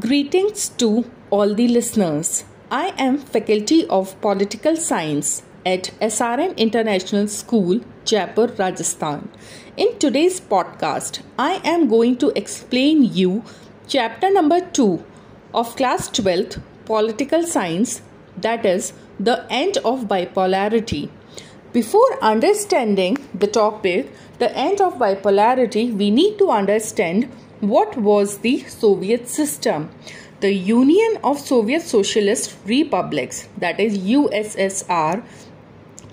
Greetings to all the listeners. I am Faculty of Political Science at SRM International School, Jaipur, Rajasthan. In today's podcast, I am going to explain you chapter number 2 of class 12th Political Science that is the end of bipolarity. Before understanding the topic, the end of bipolarity, we need to understand what was the Soviet system? The Union of Soviet Socialist Republics, that is USSR,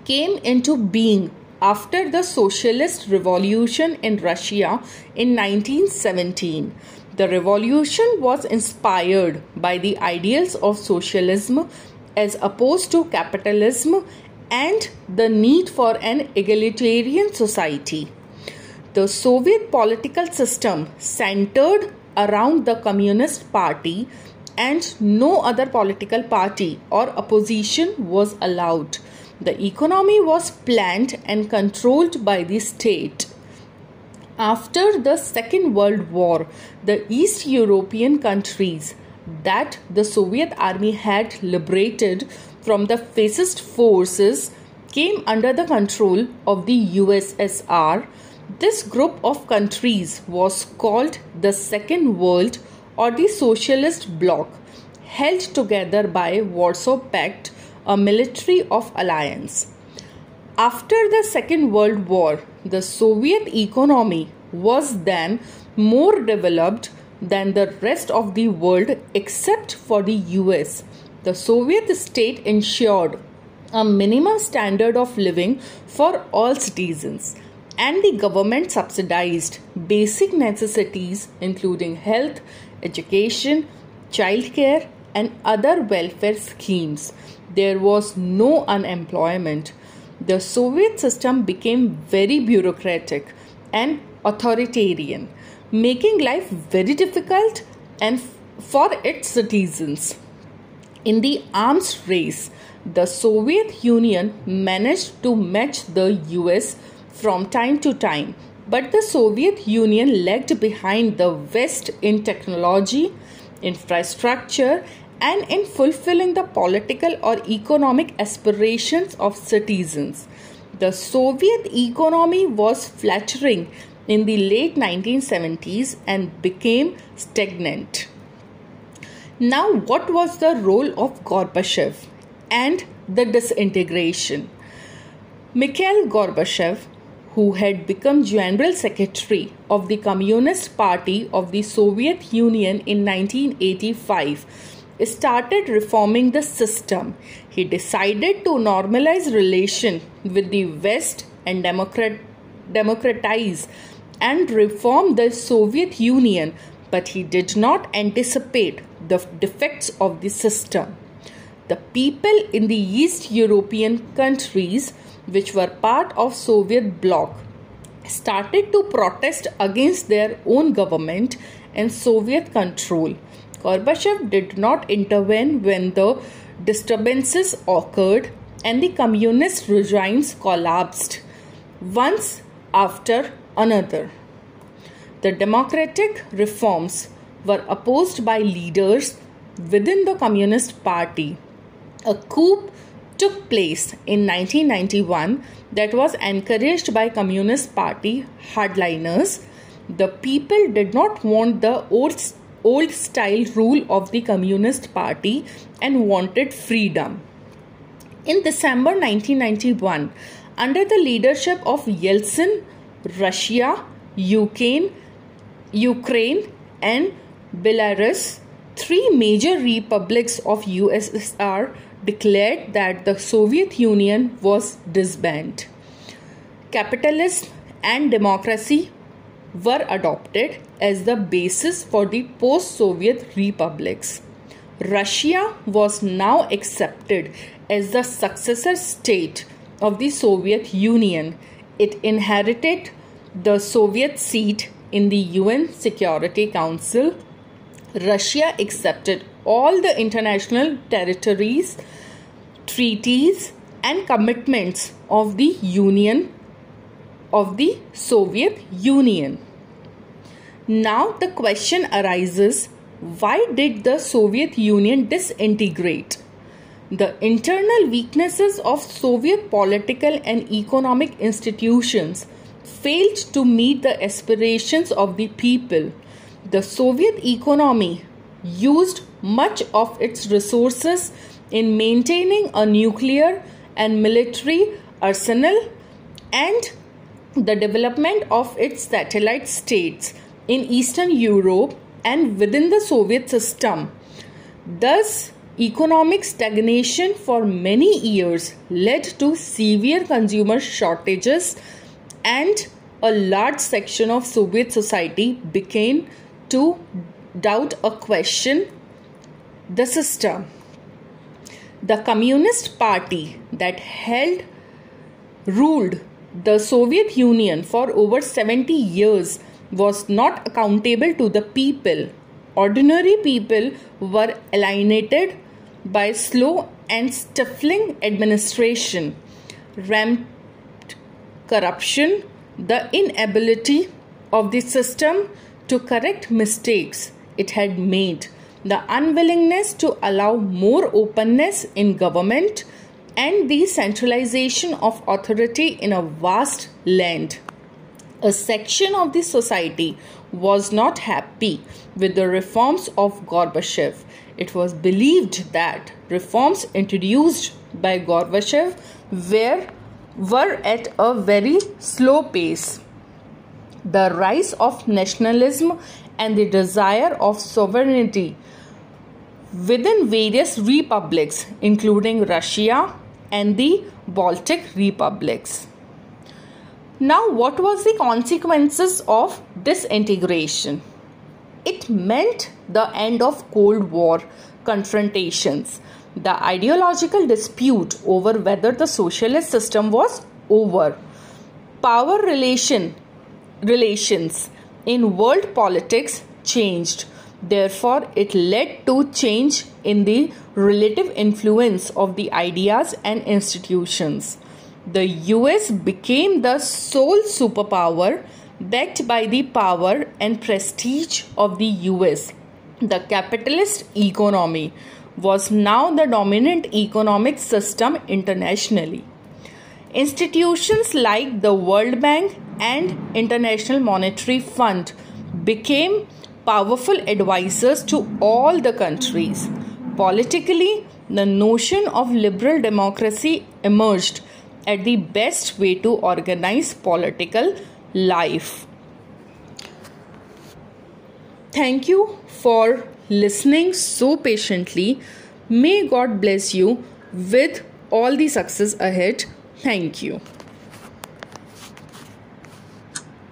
came into being after the Socialist Revolution in Russia in 1917. The revolution was inspired by the ideals of socialism as opposed to capitalism and the need for an egalitarian society. The Soviet political system centered around the Communist Party and no other political party or opposition was allowed. The economy was planned and controlled by the state. After the Second World War, the East European countries that the Soviet army had liberated from the fascist forces came under the control of the USSR this group of countries was called the Second World or the Socialist Bloc, held together by Warsaw Pact, a military of alliance. After the Second World War, the Soviet economy was then more developed than the rest of the world except for the US. The Soviet state ensured a minimum standard of living for all citizens and the government subsidized basic necessities including health, education, childcare, and other welfare schemes. There was no unemployment. The Soviet system became very bureaucratic and authoritarian, making life very difficult and for its citizens. In the arms race, the Soviet Union managed to match the US from time to time, but the Soviet Union lagged behind the West in technology, infrastructure, and in fulfilling the political or economic aspirations of citizens. The Soviet economy was fluttering in the late 1970s and became stagnant. Now, what was the role of Gorbachev and the disintegration? Mikhail Gorbachev who had become General Secretary of the Communist Party of the Soviet Union in 1985, started reforming the system. He decided to normalize relation with the West and democrat- democratize and reform the Soviet Union, but he did not anticipate the defects of the system. The people in the East European countries which were part of Soviet bloc started to protest against their own government and Soviet control. Gorbachev did not intervene when the disturbances occurred and the communist regimes collapsed once after another. The democratic reforms were opposed by leaders within the Communist Party. A coup took place in 1991 that was encouraged by Communist Party hardliners. The people did not want the old, old style rule of the Communist Party and wanted freedom. In December 1991, under the leadership of Yeltsin, Russia, Ukraine, Ukraine and Belarus, three major republics of USSR declared that the Soviet Union was disbanded. Capitalism and democracy were adopted as the basis for the post Soviet republics. Russia was now accepted as the successor state of the Soviet Union. It inherited the Soviet seat in the UN Security Council. Russia accepted all the international territories, treaties, and commitments of the Union of the Soviet Union. Now the question arises why did the Soviet Union disintegrate? The internal weaknesses of Soviet political and economic institutions failed to meet the aspirations of the people. The Soviet economy used much of its resources in maintaining a nuclear and military arsenal and the development of its satellite states in Eastern Europe and within the Soviet system. Thus, economic stagnation for many years led to severe consumer shortages and a large section of Soviet society began to doubt or question the system. The Communist Party that held ruled the Soviet Union for over 70 years was not accountable to the people. Ordinary people were alienated by slow and stifling administration, rampant corruption, the inability of the system to correct mistakes it had made, the unwillingness to allow more openness in government, and the centralization of authority in a vast land. A section of the society was not happy with the reforms of Gorbachev. It was believed that reforms introduced by Gorbachev were, were at a very slow pace. The rise of nationalism and the desire of sovereignty within various republics, including Russia, and the Baltic republics. Now, what was the consequences of disintegration? It meant the end of Cold War confrontations, the ideological dispute over whether the socialist system was over, power relation relations in world politics changed Therefore, it led to change in the relative influence of the ideas and institutions. The US became the sole superpower backed by the power and prestige of the US. The capitalist economy was now the dominant economic system internationally. Institutions like the World Bank and International Monetary Fund became powerful advisors to all the countries. Politically, the notion of liberal democracy emerged as the best way to organize political life. Thank you for listening so patiently. May God bless you with all the success ahead. Thank you.